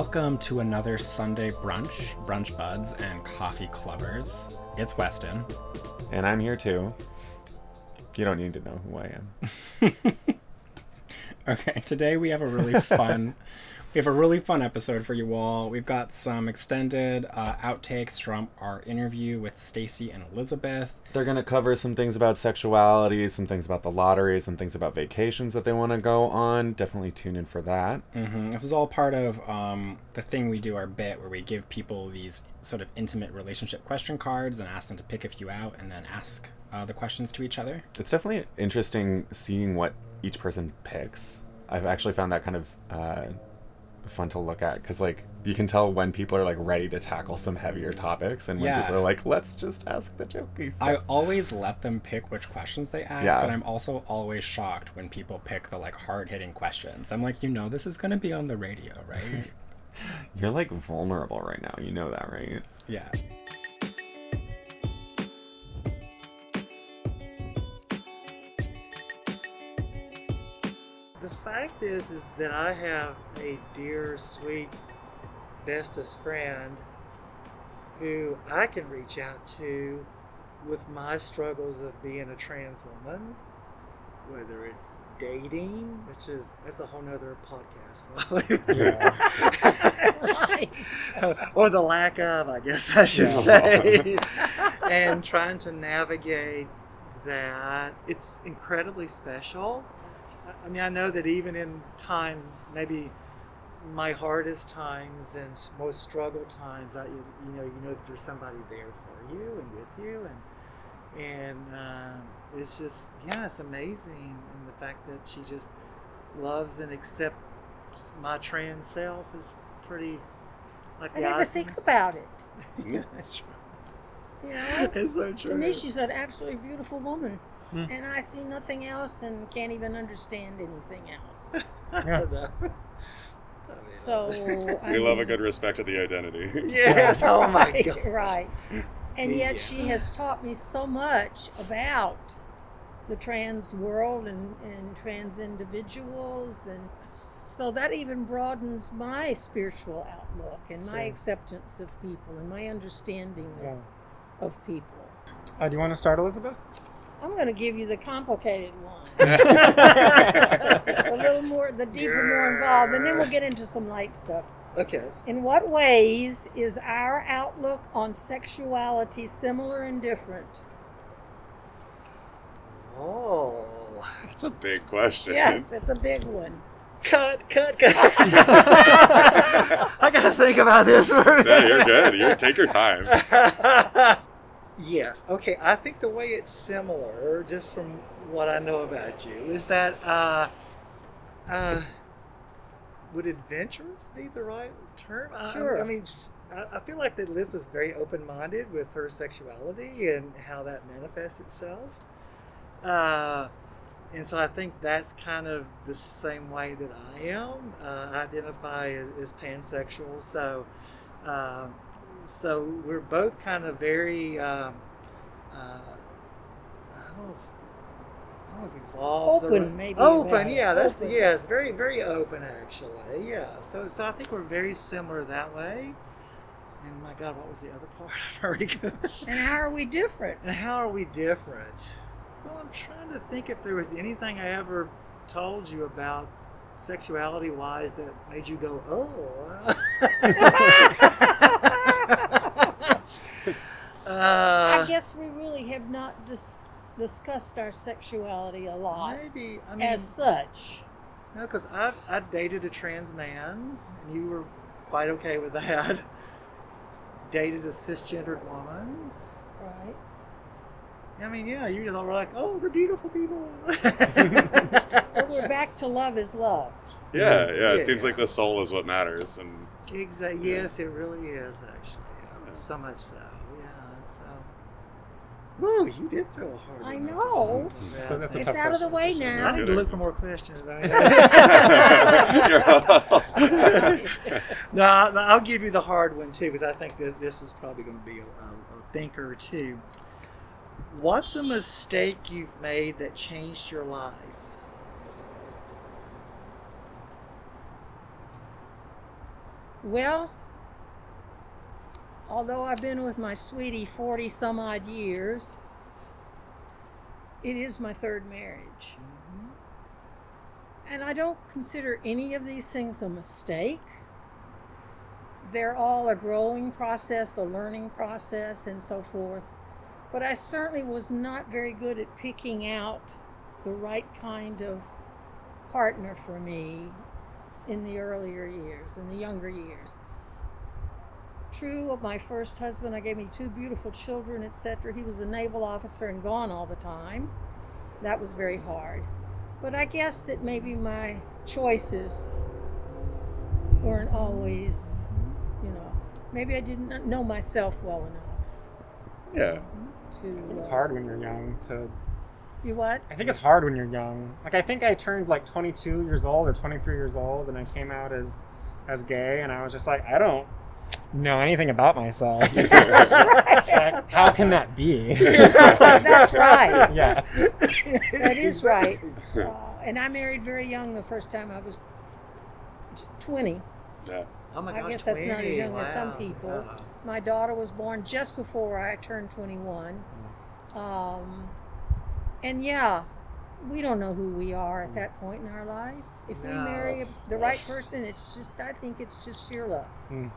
Welcome to another Sunday brunch, brunch buds and coffee clubbers. It's Weston. And I'm here too. You don't need to know who I am. Okay, today we have a really fun we have a really fun episode for you all. We've got some extended uh, outtakes from our interview with Stacey and Elizabeth. They're going to cover some things about sexuality, some things about the lottery, some things about vacations that they want to go on. Definitely tune in for that. hmm This is all part of um, the thing we do our bit where we give people these sort of intimate relationship question cards and ask them to pick a few out and then ask uh, the questions to each other. It's definitely interesting seeing what each person picks. I've actually found that kind of uh, fun to look at because, like, you can tell when people are like ready to tackle some heavier topics, and when Yeah. people are like, "Let's just ask the jokey stuff." I always let them pick which questions they ask, Yeah. and I'm also always shocked when people pick the like hard hitting questions. I'm like, you know, this is gonna be on the radio, right? You're like vulnerable right now. You know that, right? yeah. Fact is, is that I have a dear, sweet, bestest friend who I can reach out to with my struggles of being a trans woman, whether it's dating, which is that's a whole nother podcast, probably. or the lack of, I guess I should Yeah. say, and trying to navigate that. It's incredibly special. I- mean, I know that even in times, maybe my hardest times and most struggle times, I, you, you know, you know that there's somebody there for you and with you, and and uh, it's just yeah, it's amazing, and the fact that she just loves and accepts my trans self is pretty. Like I never think about it. yeah, that's true. You know, It's so true. to me, she's an absolutely beautiful woman, Hmm. and I see nothing else and can't even understand anything else. I don't know. I mean, So We love a good respect of the identity. Yes. Oh my right, god. right. And yet, she has taught me so much about the trans world and, and trans individuals, and so that even broadens my spiritual outlook and my Sure. acceptance of people and my understanding Yeah. of, of people. Uh, do you want to start, Elizabeth? I'm going to give you the complicated one. a little more, the deeper, more involved, and then we'll get into some light stuff. Okay. In what ways is our outlook on sexuality similar and different? Oh. That's a big question. Yes, it's a big one. Cut, cut, cut. I gotta think about this for a Yeah, you're good. You take your time. yes. Okay. I think the way it's similar, just from what I know about you, is that uh, uh, would adventurous be the right term? I- I, Sure. I mean, just, I, I feel like that Liz was very open-minded with her sexuality and how that manifests itself. Uh, and so I think that's kind of the same way that I am. Uh, I identify as, as pansexual, so um, so we're both kind of very. Um, uh, I don't know. If, I don't know if evolved. Open, maybe, Open, yeah. That's Open. the yes. Very, very open, actually. Yeah. So, so I think we're very similar that way. And my God, what was the other part? I've already go. And how are we different? And how are we different? Well, I'm trying to think if there was anything I ever told you about sexuality wise that made you go, oh. I uh, guess we really have not dis- discussed our sexuality a lot maybe. I mean, as such. no, because I I dated a trans man, and you were quite okay with that. Dated a cisgendered woman. Right. I mean, yeah, you just all were like, oh, they're beautiful people. But we're back to love is love. Yeah, yeah. Yeah. It seems like the soul is what matters, and Exactly. Yes, it really is actually. Yeah, so much so. Yeah. Woo! You did throw a hard. I one at know. the. So that's a It's tough out of the way question. I now. need to look for more questions. You're- no, no, I'll give you the hard one too, because I think this, this is probably going to be a, a, a thinker too. What's a mistake you've made that changed your life? Well, although I've been with my sweetie 40 some odd years, it is my third marriage. Mm-hmm. And I don't consider any of these things a mistake. They're all a growing process, a learning process, and so forth. But I certainly was not very good at picking out the right kind of partner for me in the earlier years, in the younger years. True of my first husband, I gave me two beautiful children, etc. He was a naval officer and gone all the time. That was very hard. But I guess that maybe my choices weren't always, you know, maybe I didn't know myself well enough Yeah. to. It's uh, hard when you're young to. You what? I think it's hard when you're young. Like I think I turned like 22 years old or 23 years old, and I came out as as gay, and I was just like, I don't know anything about myself. That's Like, how can that be? That's right. yeah. That is right. Uh, and I married very young the first time I was 20. Yeah. Oh my I gosh, guess that's not as 20, young as some wow. people. Yeah. My daughter was born just before I turned 21. Um, and yeah, we don't know who we are at that point in our life. If we No. marry the right person, it's just, I think it's just sheer luck Hmm.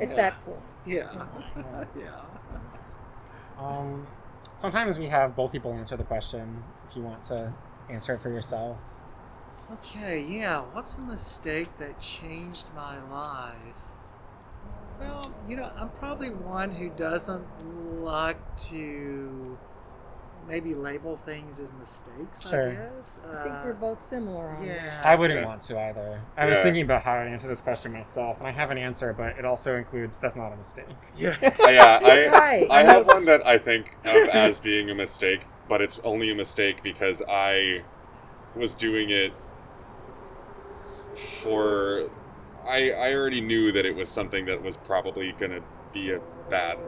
At Yeah. that point. Yeah. yeah. Um, sometimes we have both people answer the question if you want to answer it for yourself. Okay, yeah. What's a mistake that changed my life? Well, you know, I'm probably one who doesn't like to maybe label things as mistakes, Sure. I guess. I think Uh, we're both similar on that. yeah. I wouldn't Yeah. want to either. I was thinking about how I'd answer this question myself, and I have an answer, but it also includes that's not a mistake. Yeah. Uh, yeah. I Right. I have one that I think of as being a mistake, but it's only a mistake because I was doing it for I I already knew that it was something that was probably going to be a bad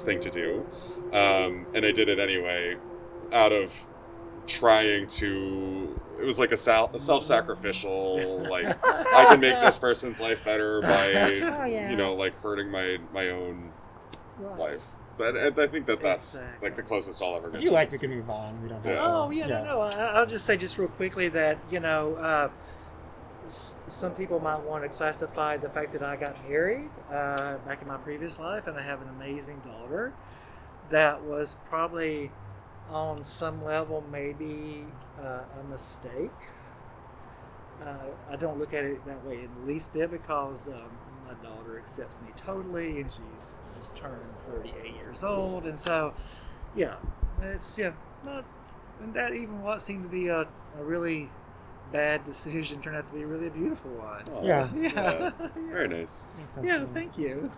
thing to do. Um, and I did it anyway out of trying to it was like a, sal- a self-sacrificial like I can make this person's life better by Oh, yeah. you know like hurting my my own Right. life. But I I think that that's Exactly. like the closest I'll ever get. You to like, this. we can move on. We don't have Yeah. Oh yeah, no, no. I, I'll just say just real quickly that you know, uh, some people might want to classify the fact that I got married uh, back in my previous life, and I have an amazing daughter. That was probably on some level maybe uh, a mistake. Uh, I don't look at it that way in the least bit because um, my daughter accepts me totally, and she's just turned 38 years old, and so yeah, it's yeah, not and that even what seemed to be a, a really bad decision turned out to be a really a beautiful one. Oh, so, Yeah. yeah, Very nice. Makes sense yeah. Thank you.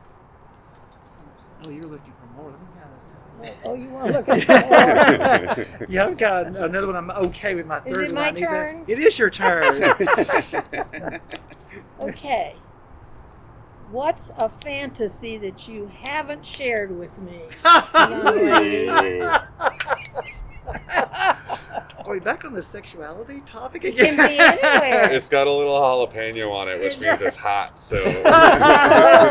Oh, you're looking for more. Let me have this. Oh, you want to look at some more? Yeah, I've got another one. I'm okay with my Is third it my I need to- turn? It is your turn. Okay. What's a fantasy that you haven't shared with me? Young lady? Ooh. Are we back on the sexuality topic It again? can be anywhere. It's got a little jalapeno on it, which means it's hot. So Oh,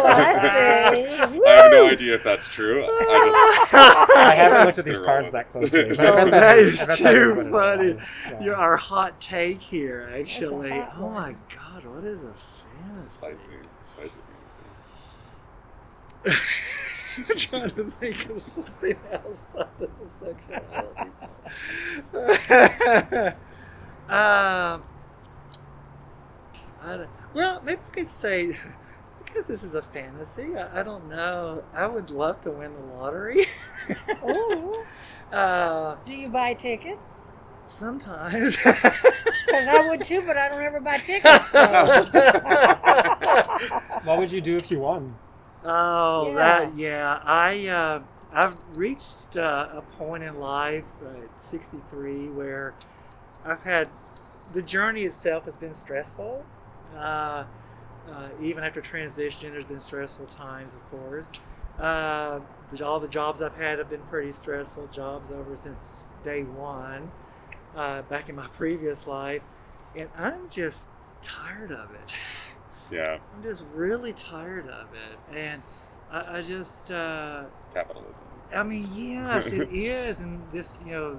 I see. I have no idea if that's true. I just, I haven't looked at these gonna cards that with closely. it. but I oh, bet Oh, that is- is I bet too what funny. is. Yeah. You're our hot take here, actually. hot Oh my god, what is a just fantasy? spicy, spicy. I'm trying to think of something outside of the sexuality. um, I don't, well, maybe I could say because this is a fantasy. I, I don't know. I would love to win the lottery. Ooh. uh, Do you buy tickets? sometimes. Because I would too, but I don't ever buy tickets. So. What would you do if you won? Oh, Yeah. that yeah. I uh, I've reached uh, a point in life uh, at 63 where I've had the journey itself has been stressful. Uh, uh, even after transition, there's been stressful times, of course. Uh, the, all the jobs I've had have been pretty stressful jobs ever since day one, uh, back in my previous life, and I'm just tired of it. Yeah, I'm just really tired of it, and I, I just. Uh, capitalism. I mean, yes, it is, and this, you know,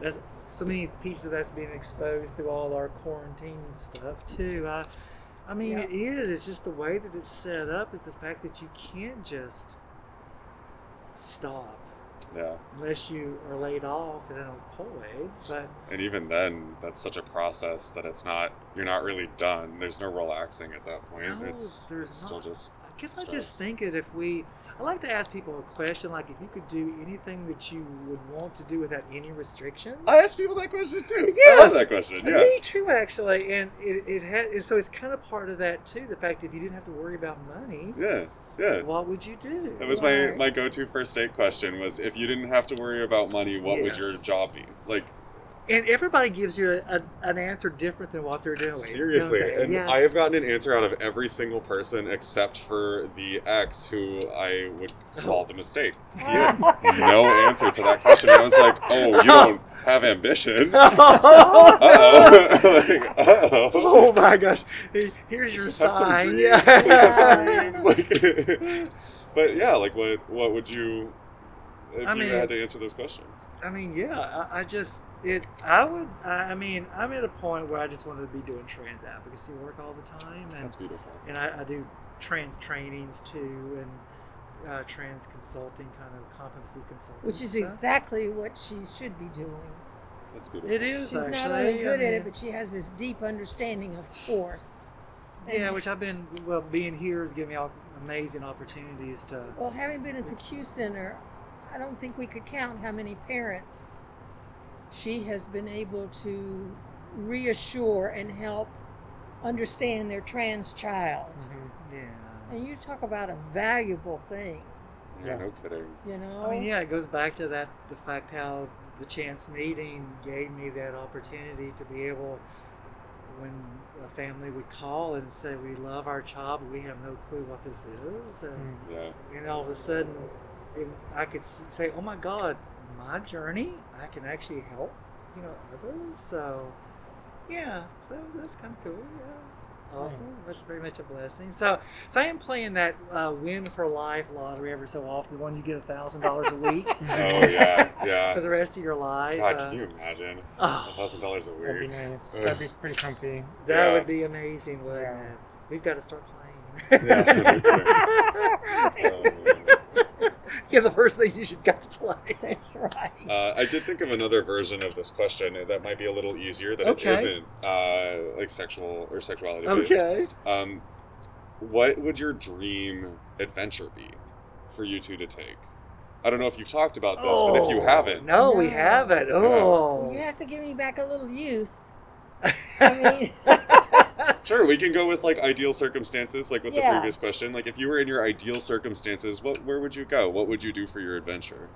that's, so many pieces of that's being exposed through all our quarantine stuff too. I, I mean, Yeah. it is. It's just the way that it's set up is the fact that you can't just stop Yeah, unless you are laid off and unemployed. But and even then, that's such a process that it's not. You're not really done. There's no relaxing at that point. No, it's there's it's still just. I guess I just think that if we, I like to ask people a question like if you could do anything that you would want to do without any restrictions. I ask people that question too. I love Yes. that question. Yeah. Me too, actually, and it, it had, and so it's kind of part of that too. The fact that if you didn't have to worry about money, Yeah. Yeah. what would you do? That was my, my go-to first date question was if you didn't have to worry about money, what would your job be? Like and everybody gives you a, a, an answer different than what they're doing. seriously, they? and Yes. I have gotten an answer out of every single person except for the ex who I would call the mistake. He had no answer to that question. I was like, "Oh, you don't have ambition." Uh-oh. like, uh-oh. oh my gosh! Hey, Here's your Have some sign. dreams. Yeah. Please have some dreams. Like, but yeah, like what what would you if I you mean- had to answer those questions? I mean, yeah, I, I just it. I would. I I mean, I'm at a point where I just wanted to be doing trans advocacy work all the time, and That's beautiful. and I, I do trans trainings too, and uh, trans consulting, kind of competency consulting, Which is stuff. exactly what she should be doing. That's beautiful. It is She's actually. not only I good at it, but she has this deep understanding, of course. yeah, which I've been well. Being here has given me all amazing opportunities to. Well, having been at the Q Center, I don't think we could count how many parents she has been able to reassure and help understand their trans child. Mhm. Yeah. And you talk about a valuable thing, Yeah, no kidding. you know? I mean, yeah, it goes back to that the fact how the chance meeting gave me that opportunity to be able, when a family would call and say, "We love our child, but we have no clue what this is," and, Mm. Yeah. and all of a sudden, it, I could say, "Oh my God, my journey! I can actually help, you know, others." So, yeah, so that, that's kind of cool. Yeah, it's awesome. That's very much a blessing. So, so I am playing that uh, win for life lottery every so often. The one you get a thousand dollars a week. Oh yeah, yeah. for the rest of your life. God, uh, can you imagine? A thousand dollars a week. That'd be nice. Ugh. That'd be pretty comfy. that Yeah. would be amazing, wouldn't Yeah. it? We've got to start playing. yeah, the first thing you should got to play. That's right. Uh, I did think of another version of this question that might be a little easier that Okay. it isn't uh, like sexual or sexuality based. Okay. Um, what would your dream adventure be for you two to take? I don't know if you've talked about this, but if you Oh, haven't, No, we haven't. Oh. You have to give me back a little youth. I mean, sure, we can go with like ideal circumstances, like with the previous question. Like if you were in your ideal circumstances, what where would you go? What would you do for your adventure?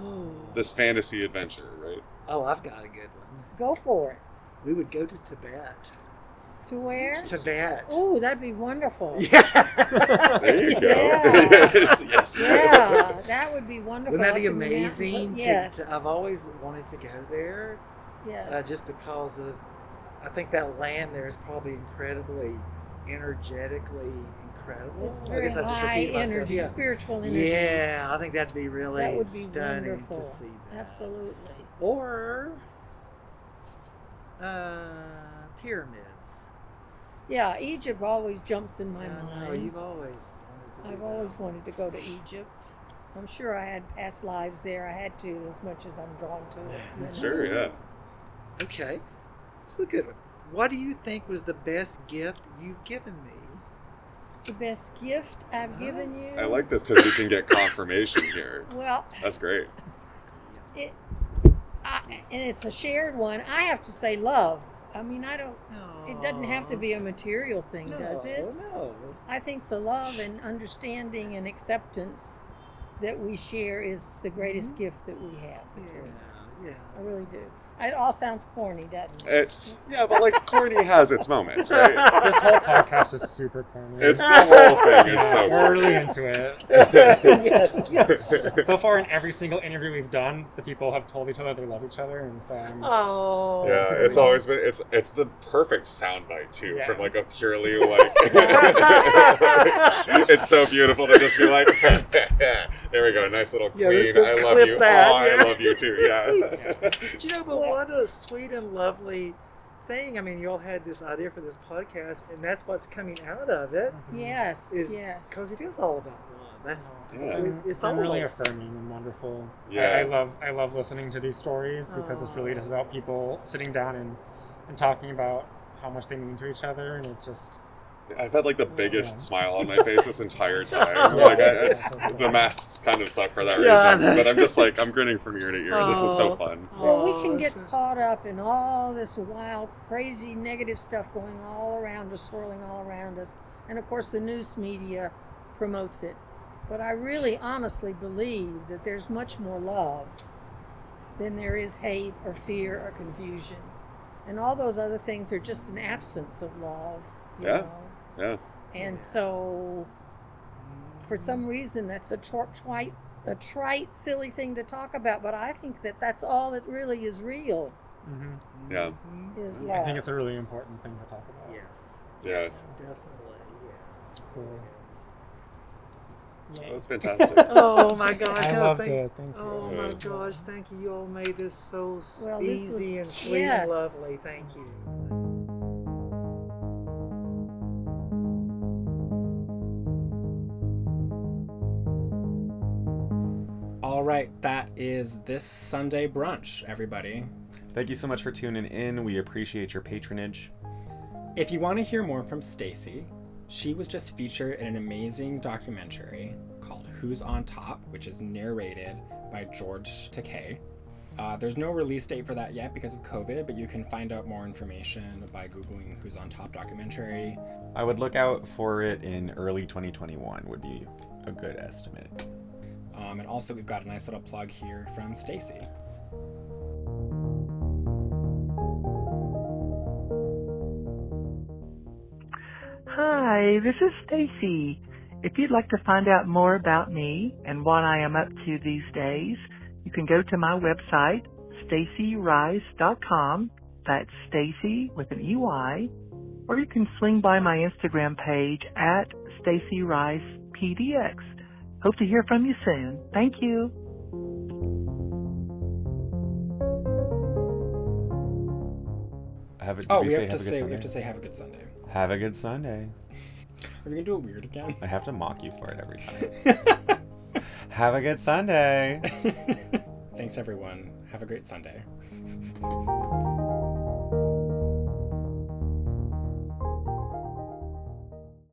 oh. This fantasy adventure, right? oh, I've got a good one. go for it. We would go to Tibet. To where? Tibet. Oh, that'd be wonderful. Yeah. There you go. Yeah. yes, yes. Yeah, that would be wonderful. Wouldn't that be Up in amazing? To- Yes. to, I've always wanted to go there. yes. uh, just because of I think that land there is probably incredibly energetically incredible. it's I guess I just high energy, yeah. spiritual energy. Yeah, I think that'd be really that would be stunning wonderful. to see. That. Absolutely. Or uh, pyramids. Yeah, Egypt always jumps in my I know, mind. you've always wanted to. I've that. always wanted to go to Egypt. I'm sure I had past lives there. I had to, as much as I'm drawn to it. Sure, yeah. Okay, it's a good one. What do you think was the best gift you've given me? The best gift I've Huh? given you. I like this because we can get confirmation here. Well, That's great. it, I, and it's a shared one. I have to say love. I mean, I don't. It doesn't have to be a material thing, no, does it? No. I think the love and understanding and acceptance that we share is the greatest mm-hmm. gift that we have between Yeah, us. yeah. I really do. It all sounds corny, doesn't it? It, yeah, but like corny has its moments, right? This whole podcast is super corny. It's the whole thing is so We're really corny. into it. yes, yes. So far, in every single interview we've done, the people have told each other they love each other, and so I'm. Oh. Yeah, it's always been it's it's the perfect soundbite too Yeah. from like a purely like it's so beautiful to just be like there we go nice little Yeah, queen let's- I let's love you that, oh yeah. I love you too yeah But you know, but what a sweet and lovely thing. I mean, you all had this idea for this podcast, and that's what's coming out of it. Mm-hmm. Yes, Is yes. because it is all about love. That's It's, Yeah. been, it's it's all really about- affirming and wonderful. Yeah. I, I love I love listening to these stories because it's really just about people sitting down and, and talking about how much they mean to each other, and it just I've had like the biggest Yeah. smile on my face this entire time like I, it's, the masks kind of suck for that Yeah. reason but I'm just like I'm grinning from ear to ear this is so Oh. fun Well, we Oh, can get caught up in all this wild, crazy, negative stuff going all around us, swirling all around us. And of course, the news media promotes it. But I really honestly believe that there's much more love than there is hate or fear or confusion. And all those other things are just an absence of love. You Yeah. Know? Yeah And so, for some reason, that's a tor- trite, a trite, silly thing to talk about. But I think that that's all that really is real mhm. Yeah. Mhm. is I think it's a really important thing to talk about. Yes. Yeah. Yes, definitely. Yeah. Cool. Yes. that was fantastic Oh my gosh! I no, loved thank, it. Thank you. Oh my gosh! Thank you. You all made this so s- Well, this easy was- and sweet yes. and lovely. Thank you. Right, that is this Sunday brunch, everybody. Thank you so much for tuning in. We appreciate your patronage. If you want to hear more from Stacey, she was just featured in an amazing documentary called Who's on Top, which is narrated by George Takei. Uh, there's no release date for that yet because of COVID, but you can find out more information by Googling Who's on Top documentary. I would look out for it in early 2021 would be a good estimate. Um, and also, we've got a nice little plug here from Stacey. Hi, this is Stacey. If you'd like to find out more about me and what I am up to these days, you can go to my website, staceyrise.com. That's Stacey with an EY. Or you can swing by my Instagram page at StaceyRicePDX. Hope to hear from you soon. Thank you. Have it. Oh, we we say have to have a good say we Sunday. have to say have a good Sunday. Have a good Sunday. Are we gonna do it weird again? I have to mock you for it every time. have a good Sunday. Thanks, everyone. Have a great Sunday.